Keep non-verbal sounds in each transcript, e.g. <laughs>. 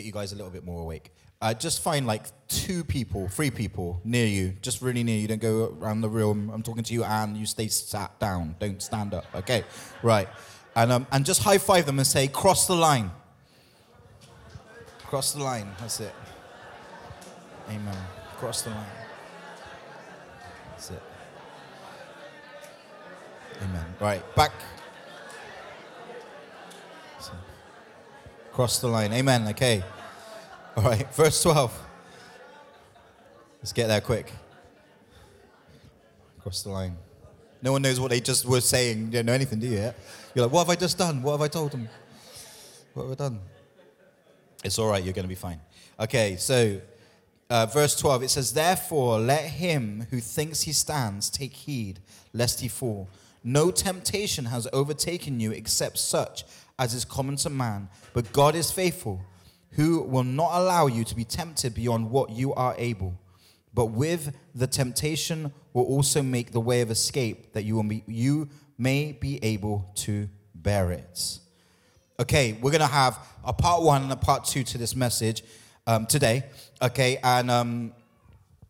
get you guys a little bit more awake. Uh, just find like two people, three people near you, just really near you. Don't go around the room. I'm talking to you, and you stay sat down. Don't stand up. Okay, right. And um, and just high five them and say, "Cross the line." Cross the line. That's it. Amen. Cross the line. That's it. Amen. Right, back. Cross the line. Amen. Okay. All right, <laughs> verse 12. Let's get there quick. Cross the line. No one knows what they just were saying. You don't know anything, do you? You're like, what have I just done? What have I told them? What have I done? It's all right, you're going to be fine. Okay, so uh, verse 12, it says, Therefore, let him who thinks he stands take heed, lest he fall. No temptation has overtaken you except such as is common to man. But God is faithful, who will not allow you to be tempted beyond what you are able. But with the temptation will also make the way of escape that you, will be, you may be able to bear it. Okay, we're going to have a part one and a part two to this message um, today. Okay, and um,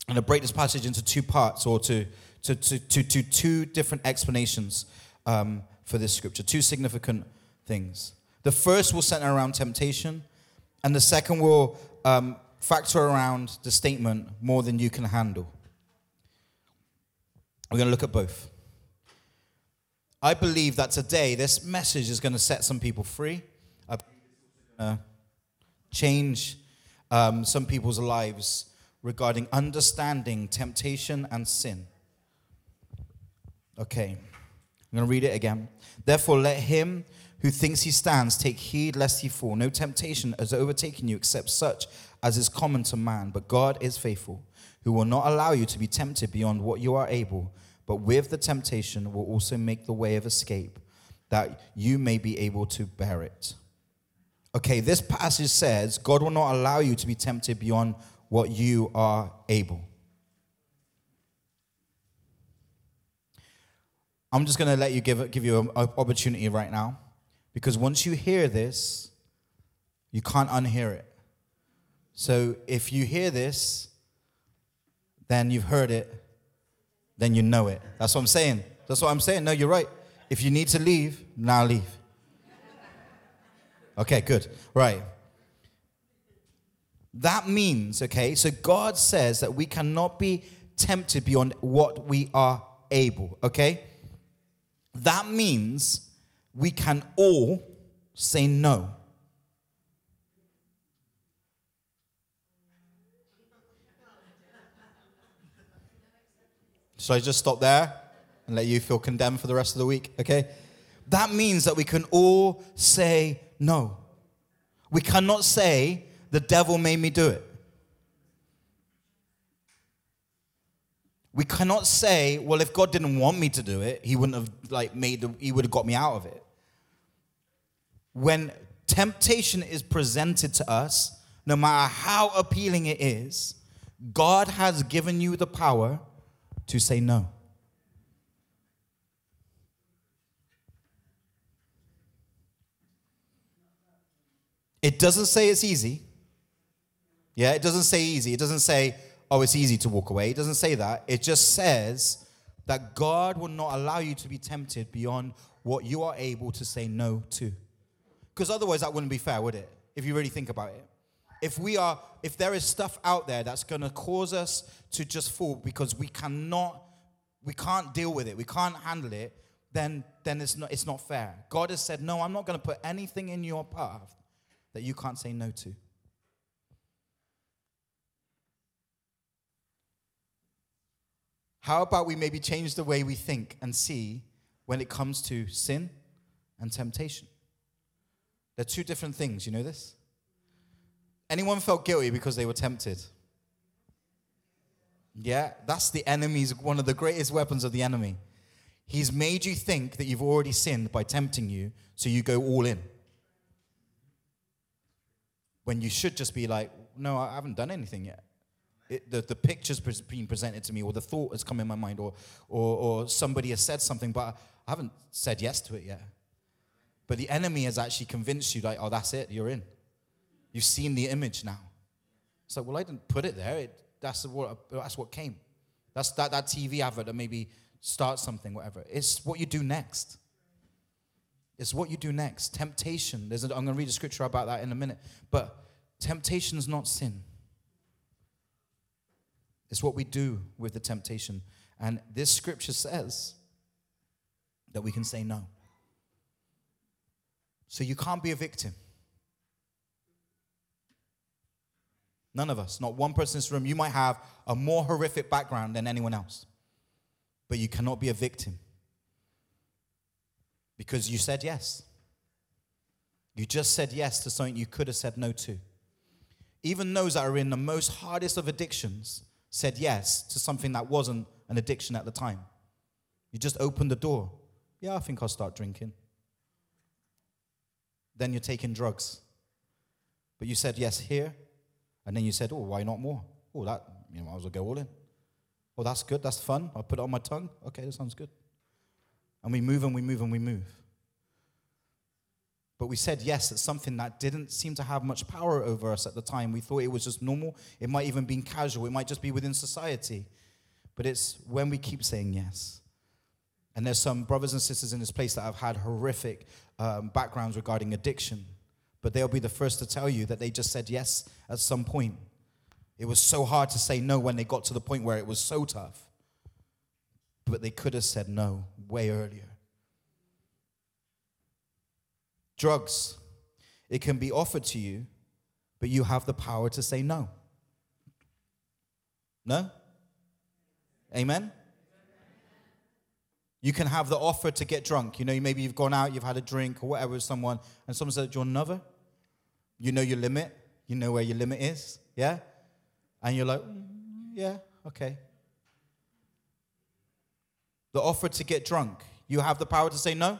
I'm going to break this passage into two parts or to, to, to, to, to two different explanations um, for this scripture, two significant things. The first will center around temptation, and the second will um, factor around the statement more than you can handle. We're going to look at both. I believe that today this message is going to set some people free, uh, change um, some people's lives regarding understanding temptation and sin. Okay, I'm going to read it again. Therefore, let him who thinks he stands take heed lest he fall. No temptation has overtaken you except such as is common to man, but God is faithful, who will not allow you to be tempted beyond what you are able but with the temptation will also make the way of escape that you may be able to bear it. Okay, this passage says God will not allow you to be tempted beyond what you are able. I'm just going to let you give, give you an opportunity right now because once you hear this, you can't unhear it. So if you hear this, then you've heard it then you know it. That's what I'm saying. That's what I'm saying. No, you're right. If you need to leave, now leave. Okay, good. Right. That means, okay, so God says that we cannot be tempted beyond what we are able, okay? That means we can all say no. Should I just stop there and let you feel condemned for the rest of the week? Okay? That means that we can all say no. We cannot say, the devil made me do it. We cannot say, well, if God didn't want me to do it, he wouldn't have like made the, he would have got me out of it. When temptation is presented to us, no matter how appealing it is, God has given you the power to say no. It doesn't say it's easy. Yeah, it doesn't say easy. It doesn't say, oh, it's easy to walk away. It doesn't say that. It just says that God will not allow you to be tempted beyond what you are able to say no to. Because otherwise, that wouldn't be fair, would it? If you really think about it if we are if there is stuff out there that's going to cause us to just fall because we cannot we can't deal with it we can't handle it then then it's not it's not fair god has said no i'm not going to put anything in your path that you can't say no to how about we maybe change the way we think and see when it comes to sin and temptation they're two different things you know this Anyone felt guilty because they were tempted? Yeah, that's the enemy's one of the greatest weapons of the enemy. He's made you think that you've already sinned by tempting you, so you go all in. When you should just be like, no, I haven't done anything yet. It, the, the picture's being presented to me, or the thought has come in my mind, or, or, or somebody has said something, but I haven't said yes to it yet. But the enemy has actually convinced you, like, oh, that's it, you're in. You've seen the image now. It's like, well, I didn't put it there. It, that's, what, that's what came. That's that, that TV advert that maybe starts something, whatever. It's what you do next. It's what you do next. Temptation. There's a, I'm going to read a scripture about that in a minute. But temptation is not sin. It's what we do with the temptation. And this scripture says that we can say no. So you can't be a victim. None of us, not one person in this room. You might have a more horrific background than anyone else, but you cannot be a victim because you said yes. You just said yes to something you could have said no to. Even those that are in the most hardest of addictions said yes to something that wasn't an addiction at the time. You just opened the door. Yeah, I think I'll start drinking then you're taking drugs. But you said yes here, and then you said, oh, why not more? Oh, that, you know, I was well go all in. Oh, that's good, that's fun. I'll put it on my tongue. Okay, that sounds good. And we move and we move and we move. But we said yes at something that didn't seem to have much power over us at the time. We thought it was just normal. It might even be casual. It might just be within society. But it's when we keep saying yes. And there's some brothers and sisters in this place that have had horrific um, backgrounds regarding addiction, but they'll be the first to tell you that they just said yes at some point. It was so hard to say no when they got to the point where it was so tough, but they could have said no way earlier. Drugs, it can be offered to you, but you have the power to say no. No? Amen? You can have the offer to get drunk. You know, maybe you've gone out, you've had a drink or whatever with someone, and someone said, Do you want another? You know your limit. You know where your limit is. Yeah? And you're like, mm, Yeah, okay. The offer to get drunk. You have the power to say no?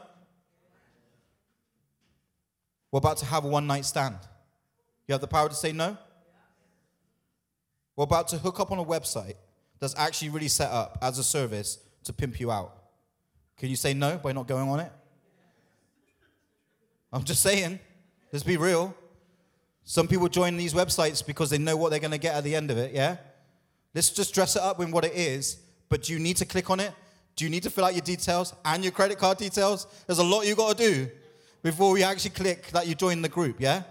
We're about to have a one night stand. You have the power to say no? We're about to hook up on a website that's actually really set up as a service to pimp you out. Can you say no by not going on it? I'm just saying, let's be real. Some people join these websites because they know what they're going to get at the end of it, yeah? Let's just dress it up in what it is, but do you need to click on it? Do you need to fill out your details and your credit card details? There's a lot you got to do before we actually click that you join the group, yeah?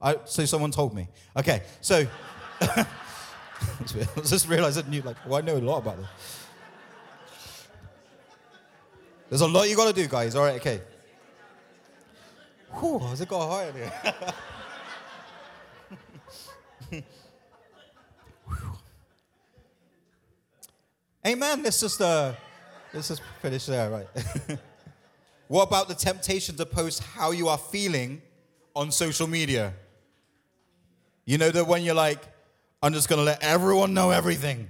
I, so someone told me. Okay, so <laughs> I just realized I knew, like, well, I know a lot about this. There's a lot you got to do, guys. All right, okay. Whew, has it got high in here? <laughs> Amen. Let's just uh, let's just finish there, right? <laughs> what about the temptation to post how you are feeling on social media? You know that when you're like, I'm just gonna let everyone know everything.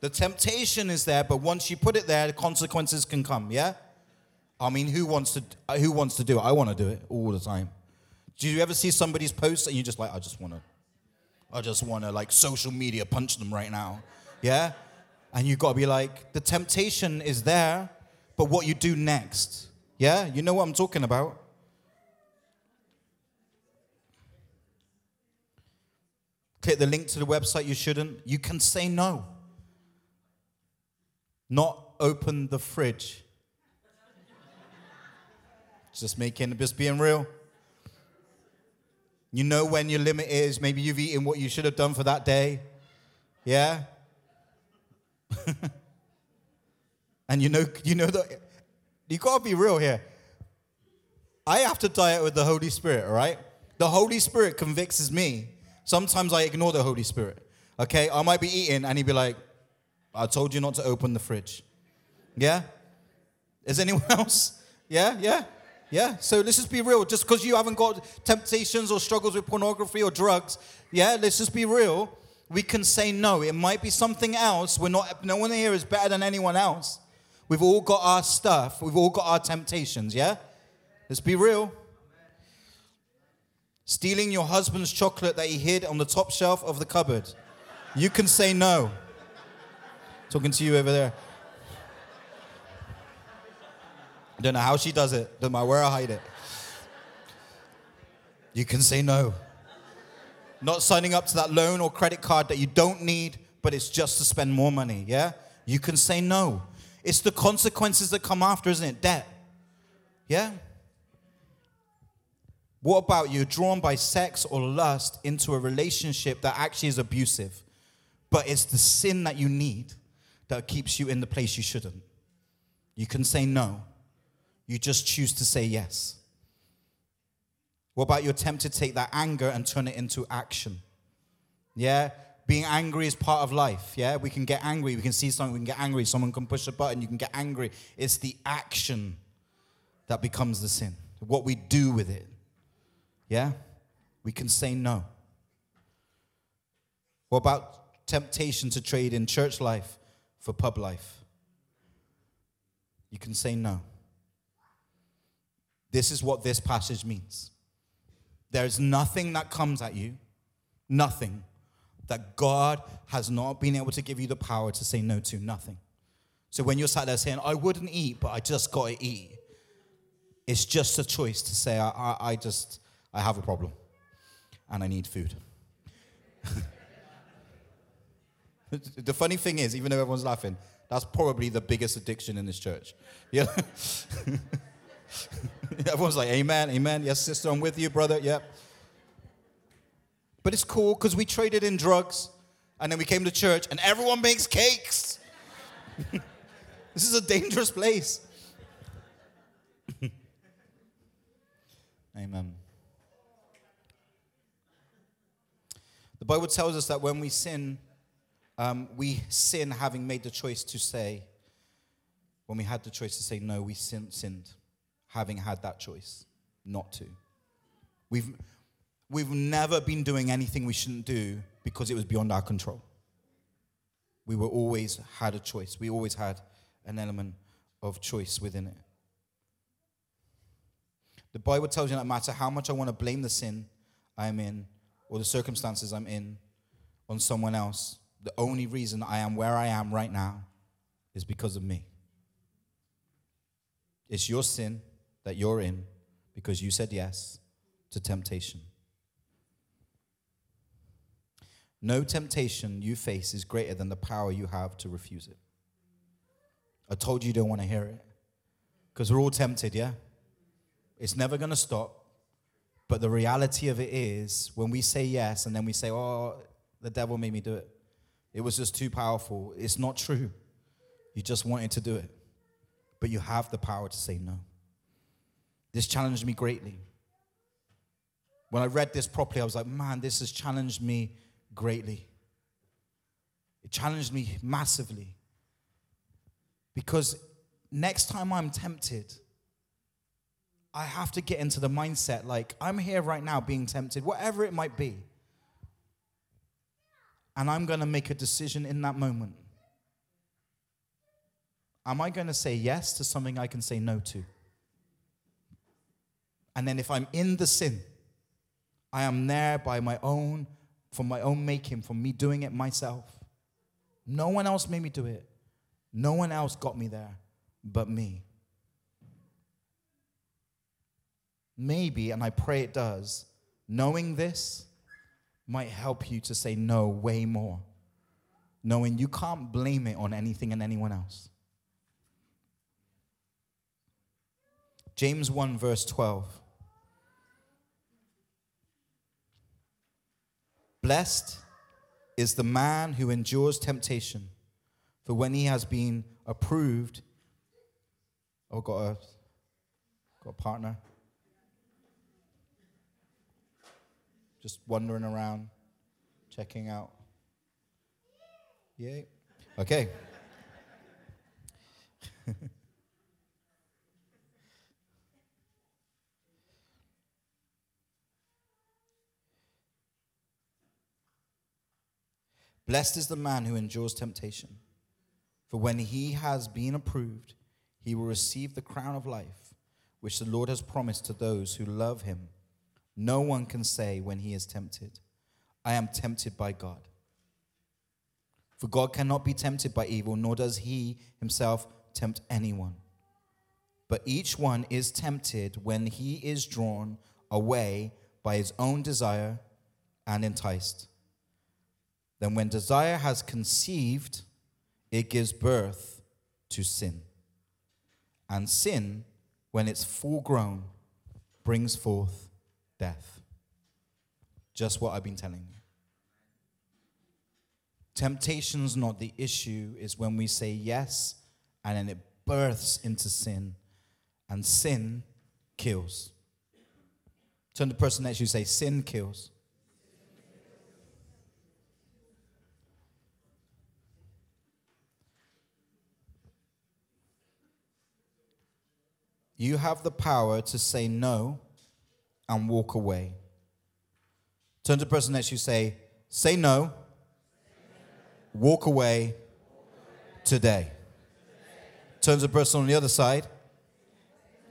The temptation is there, but once you put it there, the consequences can come, yeah? I mean, who wants to uh, who wants to do it? I want to do it all the time. Do you ever see somebody's post and you're just like, I just want to I just want to like social media punch them right now. Yeah? And you got to be like, the temptation is there, but what you do next. Yeah? You know what I'm talking about? Click the link to the website you shouldn't. You can say no not open the fridge. Just making, just being real. You know when your limit is. Maybe you've eaten what you should have done for that day. Yeah? <laughs> and you know, you know that you gotta be real here. I have to diet with the Holy Spirit, all right? The Holy Spirit convicts me. Sometimes I ignore the Holy Spirit. Okay, I might be eating and he'd be like, I told you not to open the fridge. Yeah? Is anyone <laughs> else? Yeah? Yeah? Yeah? So let's just be real. Just because you haven't got temptations or struggles with pornography or drugs, yeah, let's just be real. We can say no. It might be something else. We're not, no one here is better than anyone else. We've all got our stuff. We've all got our temptations, yeah? Let's be real. Stealing your husband's chocolate that he hid on the top shelf of the cupboard. You can say no. Talking to you over there. I don't know how she does it. Don't matter where I hide it. You can say no. Not signing up to that loan or credit card that you don't need, but it's just to spend more money, yeah? You can say no. It's the consequences that come after, isn't it? Debt. Yeah? What about you drawn by sex or lust into a relationship that actually is abusive, but it's the sin that you need that keeps you in the place you shouldn't? You can say no. You just choose to say yes. What about you're tempted to take that anger and turn it into action? Yeah? Being angry is part of life. Yeah? We can get angry. We can see something, we can get angry. Someone can push a button, you can get angry. It's the action that becomes the sin, what we do with it. Yeah? We can say no. What about temptation to trade in church life for pub life? You can say no. This is what this passage means. There's nothing that comes at you, nothing that God has not been able to give you the power to say no to. Nothing. So when you're sat there saying, I wouldn't eat, but I just got to eat, it's just a choice to say, I, I, I just, I have a problem and I need food. <laughs> the funny thing is, even though everyone's laughing, that's probably the biggest addiction in this church. Yeah. <laughs> Everyone's like, Amen, Amen. Yes, sister, I'm with you, brother. Yep. But it's cool because we traded in drugs and then we came to church and everyone makes cakes. <laughs> this is a dangerous place. <laughs> Amen. The Bible tells us that when we sin, um, we sin having made the choice to say, when we had the choice to say no, we sin, sinned, having had that choice not to. We've, we've never been doing anything we shouldn't do because it was beyond our control. We were always had a choice. We always had an element of choice within it. The Bible tells you no matter how much I want to blame the sin I'm in or the circumstances I'm in on someone else, the only reason I am where I am right now is because of me. It's your sin that you're in because you said yes to temptation. No temptation you face is greater than the power you have to refuse it. I told you you don't want to hear it because we're all tempted, yeah? It's never going to stop. But the reality of it is when we say yes and then we say, oh, the devil made me do it. It was just too powerful. It's not true. You just wanted to do it. But you have the power to say no. This challenged me greatly. When I read this properly, I was like, man, this has challenged me greatly. It challenged me massively. Because next time I'm tempted, I have to get into the mindset like, I'm here right now being tempted, whatever it might be. And I'm going to make a decision in that moment. Am I going to say yes to something I can say no to? And then if I'm in the sin, I am there by my own, from my own making, from me doing it myself. No one else made me do it. No one else got me there but me. Maybe, and I pray it does, knowing this might help you to say no way more, knowing you can't blame it on anything and anyone else. James 1, verse 12. Blessed is the man who endures temptation, for when he has been approved, oh, got a, got a partner. Just wandering around, checking out. Yay. Okay. <laughs> Blessed is the man who endures temptation, for when he has been approved, he will receive the crown of life, which the Lord has promised to those who love him. No one can say when he is tempted, I am tempted by God. For God cannot be tempted by evil, nor does he himself tempt anyone. But each one is tempted when he is drawn away by his own desire and enticed. Then, when desire has conceived, it gives birth to sin. And sin, when it's full grown, brings forth death. Just what I've been telling you. Temptation's not the issue, is when we say yes and then it births into sin, and sin kills. Turn to the person next to you say, Sin kills. You have the power to say no and walk away. Turn to the person next to you say, Say no, walk away today. Turn to the person on the other side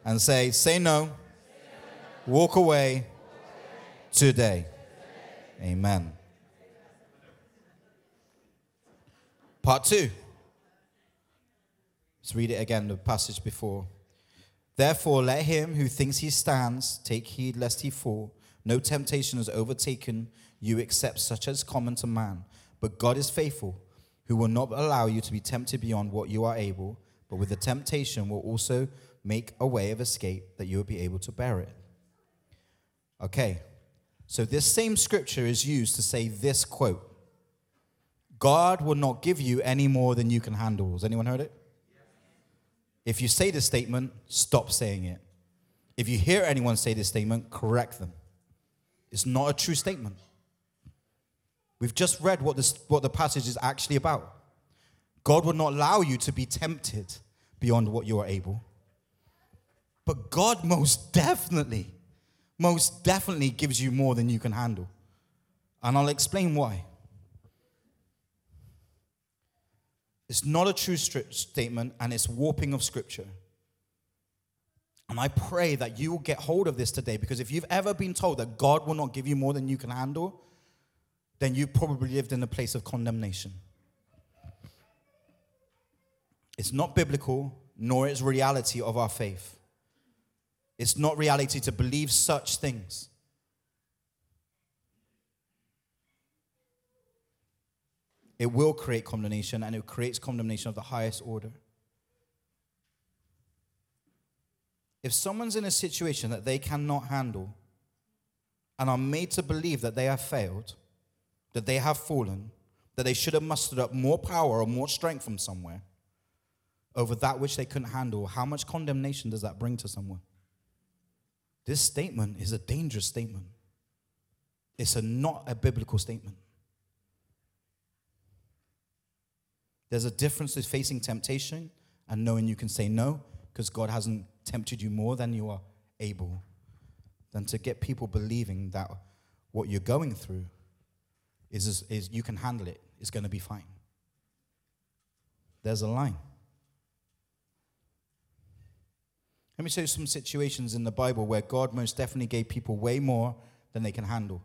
and say, Say no, walk away today. Amen. Part two. Let's read it again, the passage before. Therefore, let him who thinks he stands take heed lest he fall. No temptation has overtaken you except such as common to man. But God is faithful, who will not allow you to be tempted beyond what you are able, but with the temptation will also make a way of escape that you will be able to bear it. Okay, so this same scripture is used to say this quote God will not give you any more than you can handle. Has anyone heard it? If you say this statement, stop saying it. If you hear anyone say this statement, correct them. It's not a true statement. We've just read what, this, what the passage is actually about. God will not allow you to be tempted beyond what you are able. But God most definitely, most definitely gives you more than you can handle. And I'll explain why. It's not a true statement and it's warping of scripture. And I pray that you will get hold of this today because if you've ever been told that God will not give you more than you can handle, then you probably lived in a place of condemnation. It's not biblical, nor is reality of our faith. It's not reality to believe such things. It will create condemnation and it creates condemnation of the highest order. If someone's in a situation that they cannot handle and are made to believe that they have failed, that they have fallen, that they should have mustered up more power or more strength from somewhere over that which they couldn't handle, how much condemnation does that bring to someone? This statement is a dangerous statement. It's a, not a biblical statement. There's a difference with facing temptation and knowing you can say no because God hasn't tempted you more than you are able, than to get people believing that what you're going through is, is you can handle it, it's going to be fine. There's a line. Let me show you some situations in the Bible where God most definitely gave people way more than they can handle.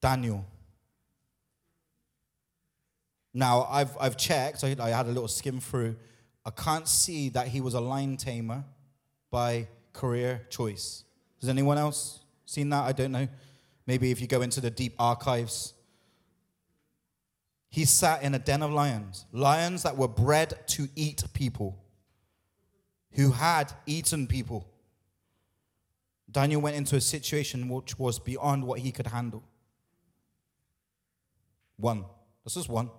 Daniel now, I've, I've checked, I, I had a little skim through. I can't see that he was a lion tamer by career choice. Has anyone else seen that? I don't know. Maybe if you go into the deep archives. He sat in a den of lions, lions that were bred to eat people, who had eaten people. Daniel went into a situation which was beyond what he could handle. One. This is one.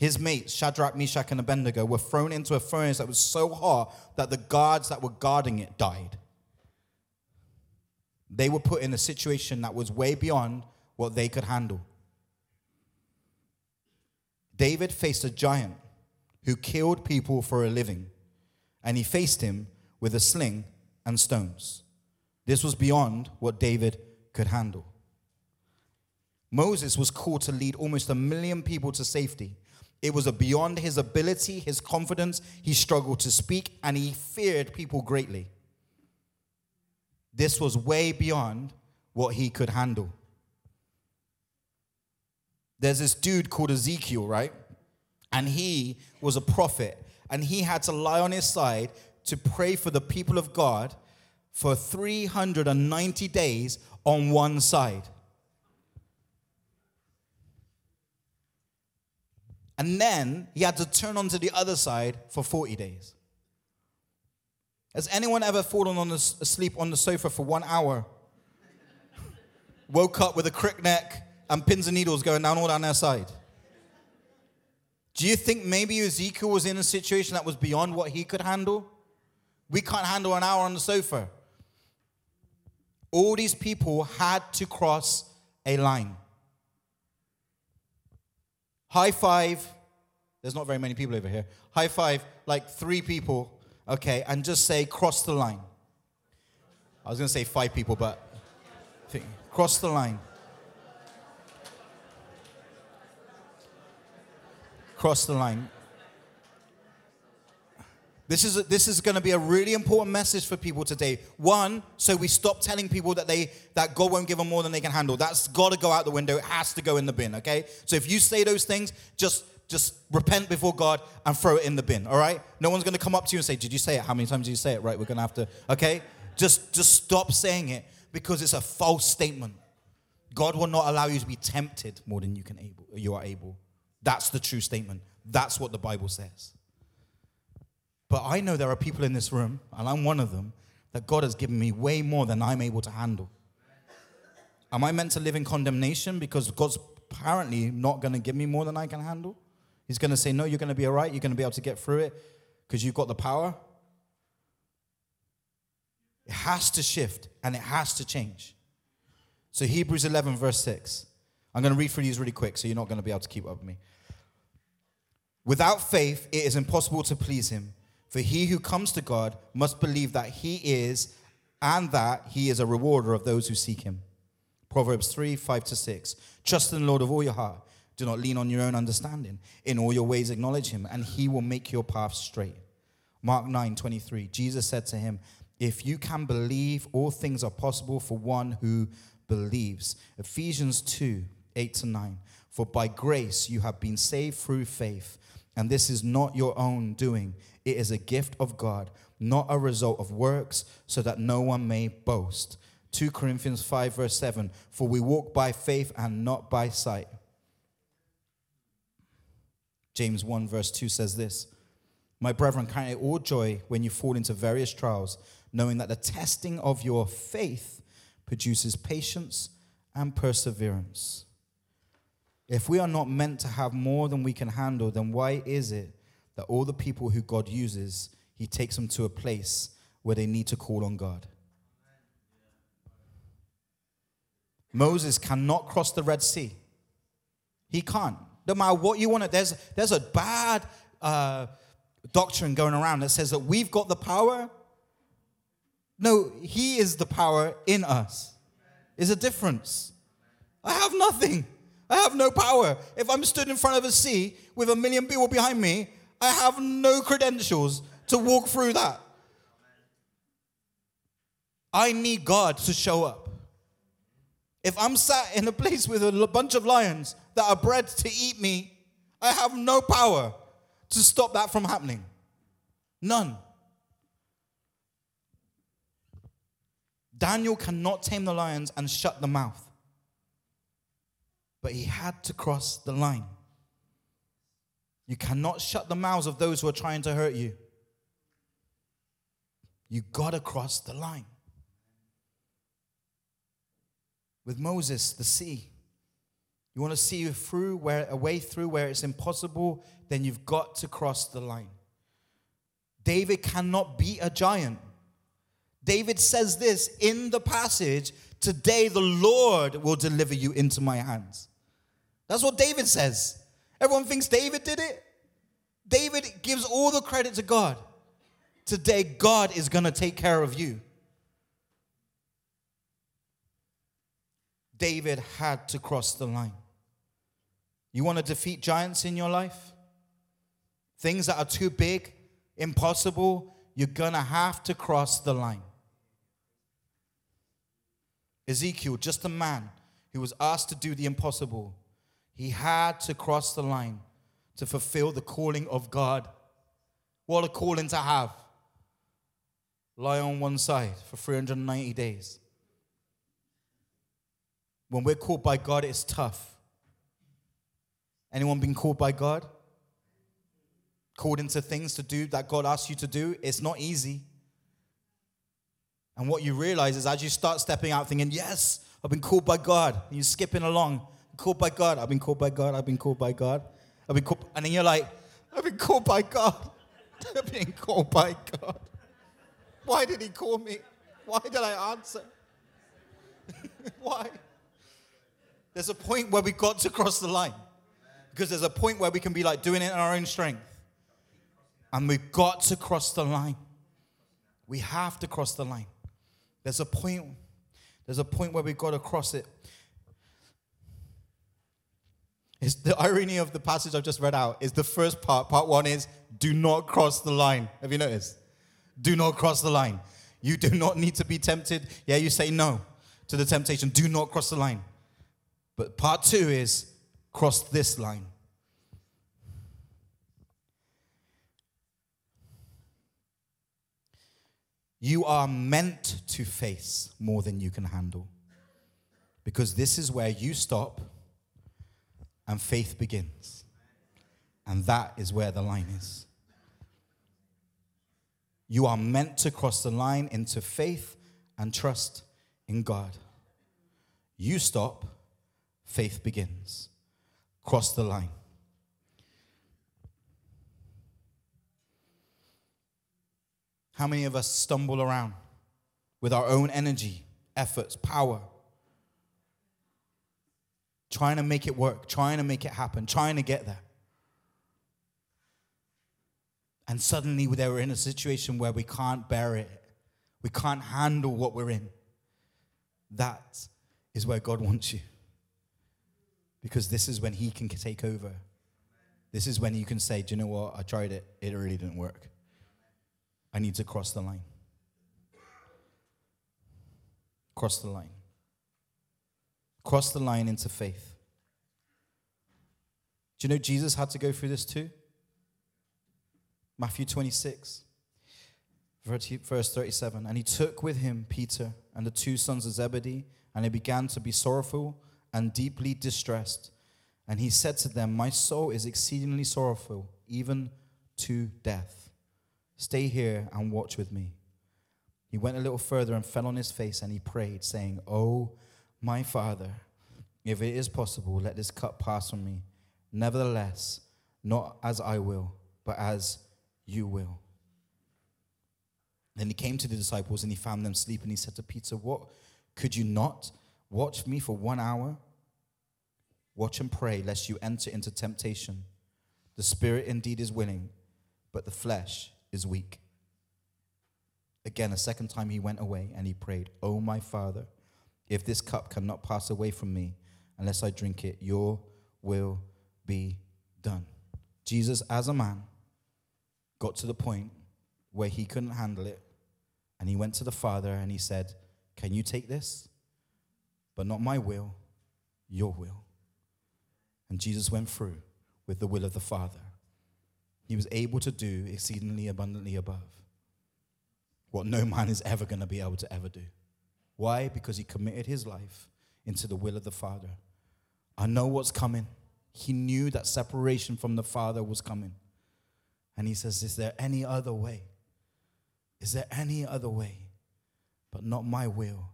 His mates, Shadrach, Meshach, and Abednego, were thrown into a furnace that was so hot that the guards that were guarding it died. They were put in a situation that was way beyond what they could handle. David faced a giant who killed people for a living, and he faced him with a sling and stones. This was beyond what David could handle. Moses was called to lead almost a million people to safety it was beyond his ability, his confidence. He struggled to speak and he feared people greatly. This was way beyond what he could handle. There's this dude called Ezekiel, right? And he was a prophet and he had to lie on his side to pray for the people of God for 390 days on one side. And then he had to turn onto the other side for 40 days. Has anyone ever fallen on the, asleep on the sofa for one hour? Woke up with a crick neck and pins and needles going down all down their side? Do you think maybe Ezekiel was in a situation that was beyond what he could handle? We can't handle an hour on the sofa. All these people had to cross a line. High five. There's not very many people over here. High five, like three people, okay, and just say, cross the line. I was going to say five people, but think, cross the line. Cross the line. This is, this is going to be a really important message for people today. One, so we stop telling people that, they, that God won't give them more than they can handle. That's got to go out the window. It has to go in the bin, okay? So if you say those things, just, just repent before God and throw it in the bin, all right? No one's going to come up to you and say, Did you say it? How many times did you say it? Right, we're going to have to, okay? Just, just stop saying it because it's a false statement. God will not allow you to be tempted more than you, can able, you are able. That's the true statement. That's what the Bible says. But I know there are people in this room, and I'm one of them, that God has given me way more than I'm able to handle. Am I meant to live in condemnation because God's apparently not going to give me more than I can handle? He's going to say, No, you're going to be all right. You're going to be able to get through it because you've got the power. It has to shift and it has to change. So, Hebrews 11, verse 6. I'm going to read through these really quick so you're not going to be able to keep up with me. Without faith, it is impossible to please him. For he who comes to God must believe that he is and that he is a rewarder of those who seek him. Proverbs 3 5 to 6. Trust in the Lord of all your heart. Do not lean on your own understanding. In all your ways, acknowledge him, and he will make your path straight. Mark 9 23. Jesus said to him, If you can believe, all things are possible for one who believes. Ephesians 2 8 to 9. For by grace you have been saved through faith, and this is not your own doing. It is a gift of God, not a result of works, so that no one may boast. 2 Corinthians 5, verse 7 For we walk by faith and not by sight. James 1, verse 2 says this My brethren, count it all joy when you fall into various trials, knowing that the testing of your faith produces patience and perseverance. If we are not meant to have more than we can handle, then why is it that all the people who God uses, He takes them to a place where they need to call on God. Moses cannot cross the Red Sea. He can't. No matter what you want to, there's, there's a bad uh, doctrine going around that says that we've got the power. No, He is the power in us. Is a difference. I have nothing. I have no power. If I'm stood in front of a sea with a million people behind me, I have no credentials to walk through that. I need God to show up. If I'm sat in a place with a bunch of lions that are bred to eat me, I have no power to stop that from happening. None. Daniel cannot tame the lions and shut the mouth. But he had to cross the line. You cannot shut the mouths of those who are trying to hurt you. You got to cross the line. With Moses, the sea. You want to see through where a way through where it's impossible, then you've got to cross the line. David cannot beat a giant. David says this in the passage Today the Lord will deliver you into my hands. That's what David says. Everyone thinks David did it. David gives all the credit to God. Today, God is going to take care of you. David had to cross the line. You want to defeat giants in your life? Things that are too big, impossible, you're going to have to cross the line. Ezekiel, just a man who was asked to do the impossible, he had to cross the line to fulfill the calling of God. What a calling to have. Lie on one side for 390 days. When we're called by God, it's tough. Anyone been called by God? called into things to do that God asks you to do, it's not easy. And what you realize is as you start stepping out thinking, yes, I've been called by God, and you're skipping along, called by God, I've been called by God, I've been called by God, I've been called, and then you're like, I've been called by God, <laughs> I've been called by God. Why did He call me? Why did I answer? <laughs> Why? There's a point where we got to cross the line. Because there's a point where we can be like doing it in our own strength. And we've got to cross the line. We have to cross the line. There's a point, there's a point where we've got to cross it. It's the irony of the passage I've just read out is the first part. Part one is do not cross the line. Have you noticed? Do not cross the line. You do not need to be tempted. Yeah, you say no to the temptation. Do not cross the line. But part two is cross this line. You are meant to face more than you can handle. Because this is where you stop and faith begins. And that is where the line is. You are meant to cross the line into faith and trust in God. You stop, faith begins. Cross the line. How many of us stumble around with our own energy, efforts, power, trying to make it work, trying to make it happen, trying to get there? And suddenly they're in a situation where we can't bear it, we can't handle what we're in. That is where God wants you. Because this is when He can take over. This is when you can say, Do you know what? I tried it, it really didn't work. I need to cross the line. Cross the line. Cross the line into faith. Do you know Jesus had to go through this too? Matthew 26, verse 37. And he took with him Peter and the two sons of Zebedee, and he began to be sorrowful and deeply distressed. And he said to them, My soul is exceedingly sorrowful, even to death. Stay here and watch with me. He went a little further and fell on his face and he prayed, saying, Oh, my Father, if it is possible, let this cup pass from me. Nevertheless, not as I will, but as you will. Then he came to the disciples and he found them sleeping. He said to Peter, What could you not watch me for one hour? Watch and pray, lest you enter into temptation. The spirit indeed is willing, but the flesh is weak. Again, a second time he went away and he prayed, Oh, my Father, if this cup cannot pass away from me unless I drink it, your will be done. Jesus, as a man, got to the point where he couldn't handle it and he went to the Father and he said, Can you take this? But not my will, your will. And Jesus went through with the will of the Father he was able to do exceedingly abundantly above what no man is ever going to be able to ever do. Why? Because he committed his life into the will of the Father. I know what's coming. He knew that separation from the Father was coming. And he says, Is there any other way? Is there any other way? But not my will,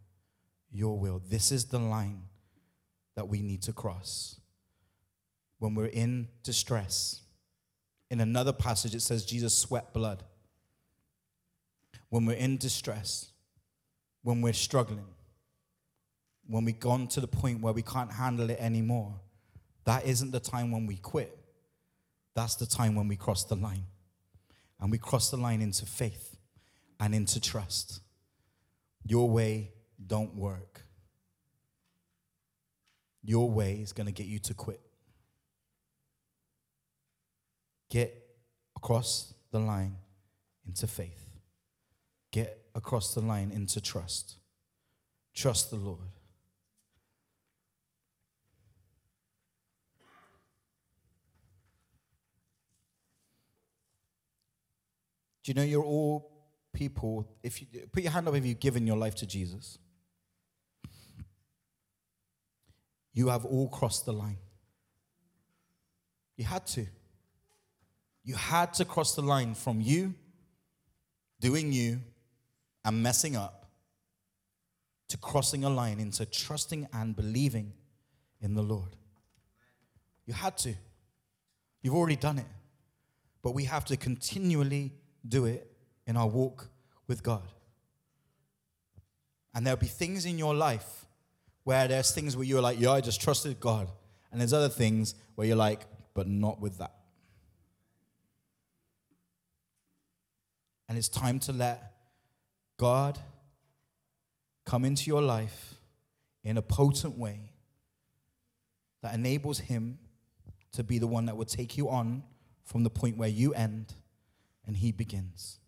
your will. This is the line that we need to cross. When we're in distress, in another passage, it says Jesus sweat blood. When we're in distress, when we're struggling, when we've gone to the point where we can't handle it anymore, that isn't the time when we quit. That's the time when we cross the line. And we cross the line into faith and into trust. Your way don't work. Your way is going to get you to quit. Get across the line into faith. Get across the line into trust. Trust the Lord. Do you know you're all people? If you put your hand up if you've given your life to Jesus, you have all crossed the line. You had to. You had to cross the line from you doing you and messing up to crossing a line into trusting and believing in the Lord. You had to. You've already done it. But we have to continually do it in our walk with God. And there'll be things in your life where there's things where you're like, yeah, I just trusted God. And there's other things where you're like, but not with that. And it's time to let God come into your life in a potent way that enables Him to be the one that will take you on from the point where you end and He begins.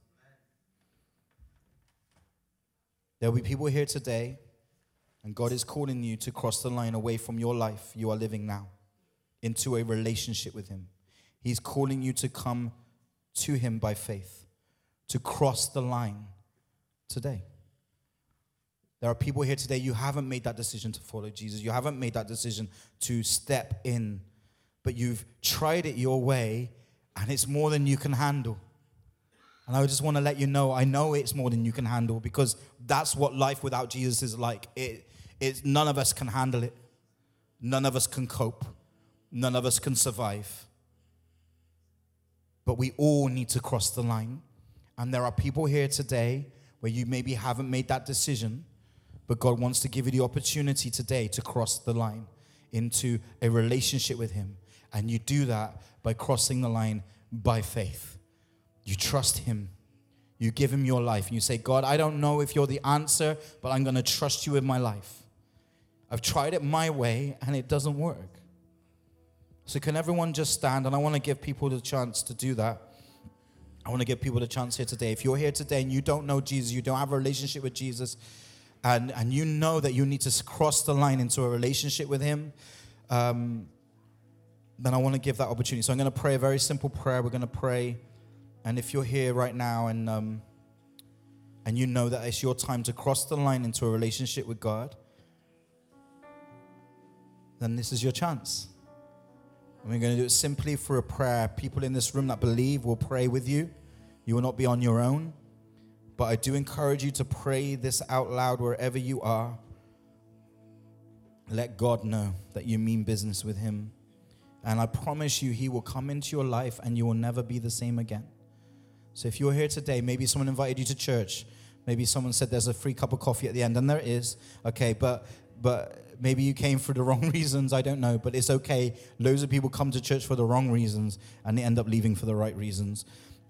There will be people here today, and God is calling you to cross the line away from your life you are living now into a relationship with Him. He's calling you to come to Him by faith, to cross the line today. There are people here today, you haven't made that decision to follow Jesus. You haven't made that decision to step in, but you've tried it your way, and it's more than you can handle. And I just want to let you know, I know it's more than you can handle because that's what life without Jesus is like. It, it's, none of us can handle it. None of us can cope. None of us can survive. But we all need to cross the line. And there are people here today where you maybe haven't made that decision, but God wants to give you the opportunity today to cross the line into a relationship with Him. And you do that by crossing the line by faith. You trust Him. You give Him your life. And you say, God, I don't know if you're the answer, but I'm going to trust you with my life. I've tried it my way and it doesn't work. So, can everyone just stand? And I want to give people the chance to do that. I want to give people the chance here today. If you're here today and you don't know Jesus, you don't have a relationship with Jesus, and, and you know that you need to cross the line into a relationship with Him, um, then I want to give that opportunity. So I'm going to pray a very simple prayer. We're going to pray and if you're here right now and um, and you know that it's your time to cross the line into a relationship with God, then this is your chance. And we're going to do it simply for a prayer. People in this room that believe will pray with you. You will not be on your own. But I do encourage you to pray this out loud wherever you are. Let God know that you mean business with Him. And I promise you, He will come into your life and you will never be the same again. So if you're here today, maybe someone invited you to church. Maybe someone said there's a free cup of coffee at the end, and there is. Okay, but but maybe you came for the wrong <laughs> reasons. I don't know, but it's okay. Loads of people come to church for the wrong reasons, and they end up leaving for the right reasons.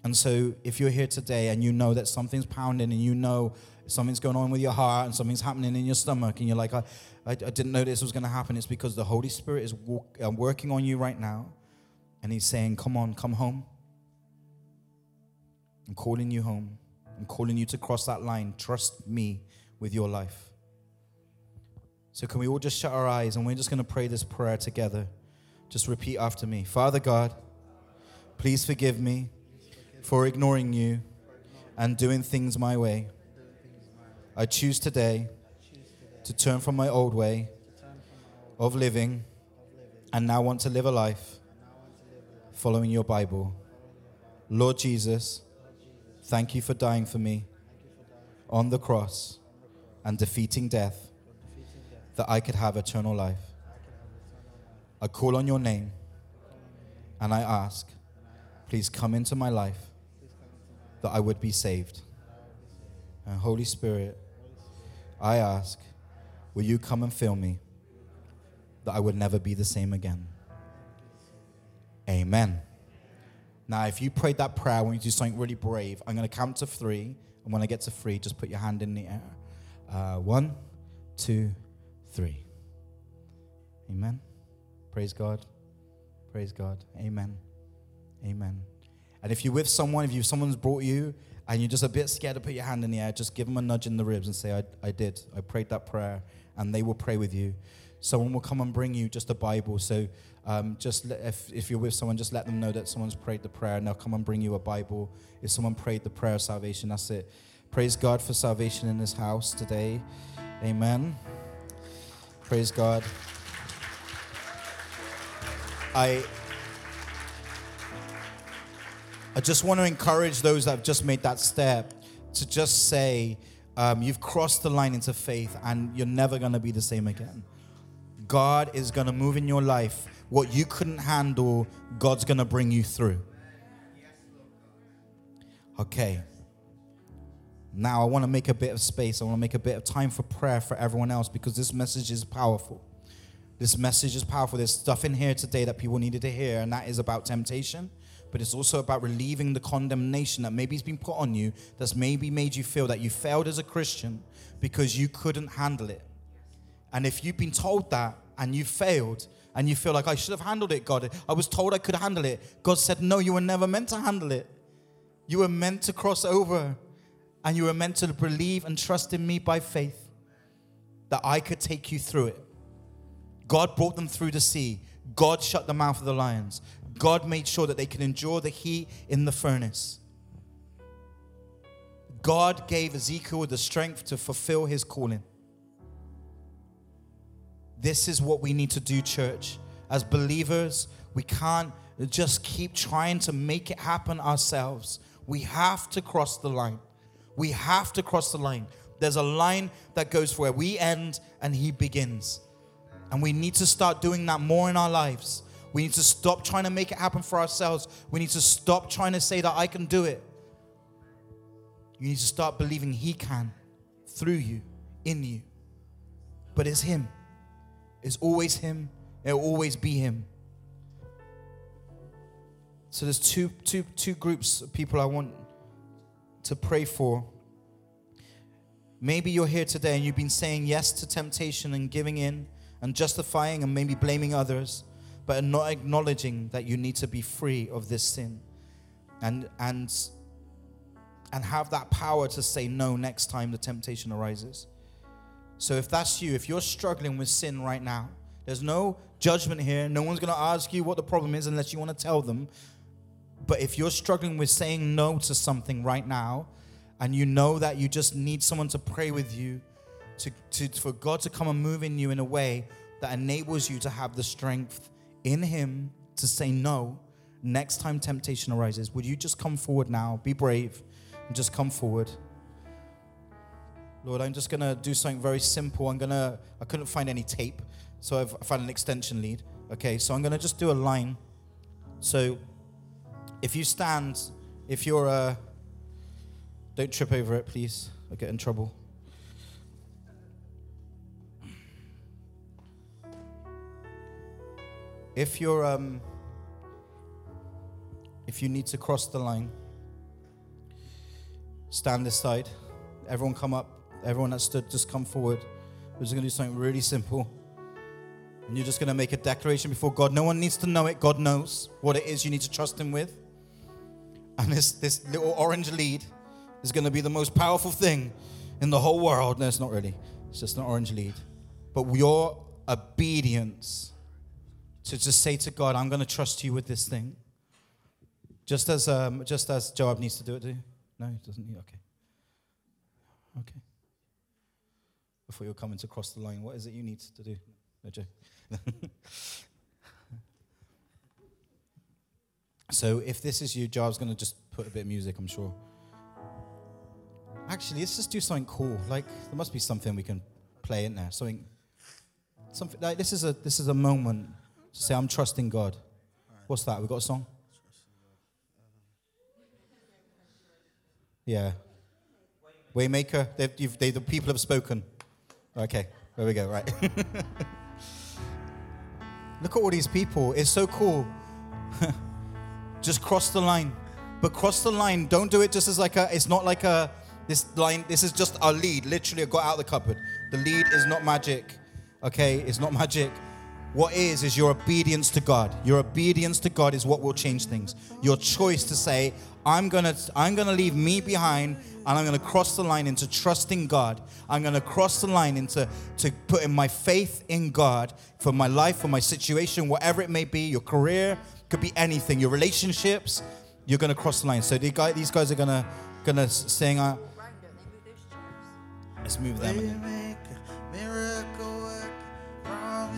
And so, if you're here today and you know that something's pounding, and you know something's going on with your heart, and something's happening in your stomach, and you're like, I, I, I didn't know this was going to happen, it's because the Holy Spirit is walk, uh, working on you right now, and He's saying, Come on, come home. I'm calling you home. I'm calling you to cross that line. Trust me with your life. So, can we all just shut our eyes and we're just going to pray this prayer together? Just repeat after me Father God, please forgive me for ignoring you and doing things my way. I choose today to turn from my old way of living and now want to live a life following your Bible. Lord Jesus, Thank you for dying for me on the cross and defeating death that I could have eternal life. I call on your name and I ask, please come into my life that I would be saved. And Holy Spirit, I ask, will you come and fill me that I would never be the same again? Amen. Now, if you prayed that prayer, want you do something really brave. I'm going to count to three. And when I get to three, just put your hand in the air. Uh, one, two, three. Amen. Praise God. Praise God. Amen. Amen. And if you're with someone, if you someone's brought you and you're just a bit scared to put your hand in the air, just give them a nudge in the ribs and say, I, I did. I prayed that prayer. And they will pray with you. Someone will come and bring you just a Bible. So um, just let, if, if you're with someone, just let them know that someone's prayed the prayer and they'll come and bring you a Bible. If someone prayed the prayer of salvation, that's it. Praise God for salvation in this house today. Amen. Praise God. I I just want to encourage those that have just made that step to just say, um, you've crossed the line into faith and you're never going to be the same again. God is going to move in your life. What you couldn't handle, God's going to bring you through. Okay. Now I want to make a bit of space. I want to make a bit of time for prayer for everyone else because this message is powerful. This message is powerful. There's stuff in here today that people needed to hear, and that is about temptation but it's also about relieving the condemnation that maybe has been put on you that's maybe made you feel that you failed as a Christian because you couldn't handle it. And if you've been told that and you failed and you feel like I should have handled it, God, I was told I could handle it. God said, No, you were never meant to handle it. You were meant to cross over and you were meant to believe and trust in me by faith that I could take you through it. God brought them through the sea. God shut the mouth of the lions. God made sure that they could endure the heat in the furnace. God gave Ezekiel the strength to fulfill his calling. This is what we need to do, church. As believers, we can't just keep trying to make it happen ourselves. We have to cross the line. We have to cross the line. There's a line that goes where we end and he begins. And we need to start doing that more in our lives. We need to stop trying to make it happen for ourselves. We need to stop trying to say that I can do it. You need to start believing He can through you, in you. But it's Him. It's always Him. It'll always be Him. So there's two, two, two groups of people I want to pray for. Maybe you're here today and you've been saying yes to temptation and giving in and justifying and maybe blaming others but not acknowledging that you need to be free of this sin and and and have that power to say no next time the temptation arises. So if that's you, if you're struggling with sin right now, there's no judgment here. No one's going to ask you what the problem is unless you want to tell them. But if you're struggling with saying no to something right now, and you know that you just need someone to pray with you, to, to, for God to come and move in you in a way that enables you to have the strength in Him to say no next time temptation arises. Would you just come forward now? Be brave and just come forward. Lord, I'm just going to do something very simple. I'm going to, I couldn't find any tape, so I've found an extension lead. Okay, so I'm going to just do a line. So if you stand, if you're, a. don't trip over it, please. I'll get in trouble. If you're um, if you need to cross the line, stand this side. Everyone come up. Everyone that stood, just come forward. We're just gonna do something really simple. And you're just gonna make a declaration before God. No one needs to know it. God knows what it is you need to trust Him with. And this, this little orange lead is gonna be the most powerful thing in the whole world. No, it's not really. It's just an orange lead. But your obedience to just say to God, I'm going to trust you with this thing. Just as, um, just as Joab needs to do it, do you? No, he doesn't need Okay. Okay. Before you're coming to cross the line, what is it you need to do? No, Joe. <laughs> so if this is you, Joab's going to just put a bit of music, I'm sure. Actually, let's just do something cool. Like, there must be something we can play in there. Something, something like this is a, this is a moment to say, I'm trusting God. What's that? We got a song? Yeah. Waymaker, they've, they, the people have spoken. Okay, there we go, right. <laughs> Look at all these people. It's so cool. <laughs> just cross the line. But cross the line. Don't do it just as like a, it's not like a, this line, this is just our lead. Literally, got out of the cupboard. The lead is not magic. Okay, it's not magic. What is, is your obedience to God. Your obedience to God is what will change things. Your choice to say, I'm gonna, I'm gonna leave me behind and I'm gonna cross the line into trusting God. I'm gonna cross the line into to putting my faith in God for my life, for my situation, whatever it may be, your career, could be anything, your relationships, you're gonna cross the line. So the guy, these guys are gonna gonna sing uh, Let's move them.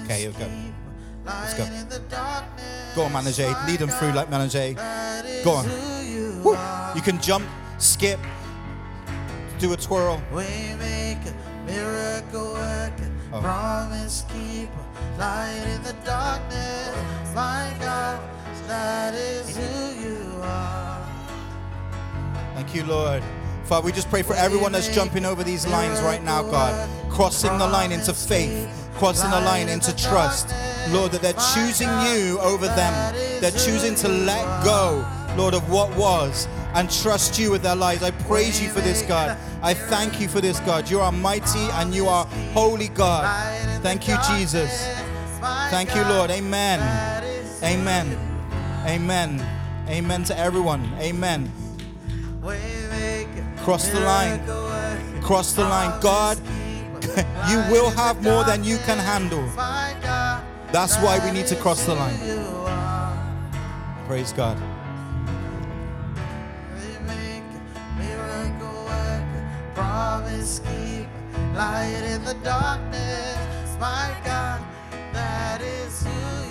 Okay, here we go. Let's go. Go on, Manager. Lead them through like Manager. Go on. Woo. You can jump, skip, do a twirl. Waymaker, miracle worker, Oh. That is who you are. Thank you, Lord. Father, we just pray for everyone that's jumping over these lines right now, God. Crossing the line into faith, crossing the line into trust. Lord, that they're choosing you over them. They're choosing to let go, Lord, of what was and trust you with their lives. I praise you for this, God. I thank you for this, God. You are mighty and you are holy, God. Thank you, Jesus. Thank you, Lord. Amen. Amen. Amen. Amen to everyone. Amen. Cross the line. Cross the line. God, <laughs> you will have more than you can handle. That's why we need to cross the line. Praise God. light in the darkness. My God, that is you.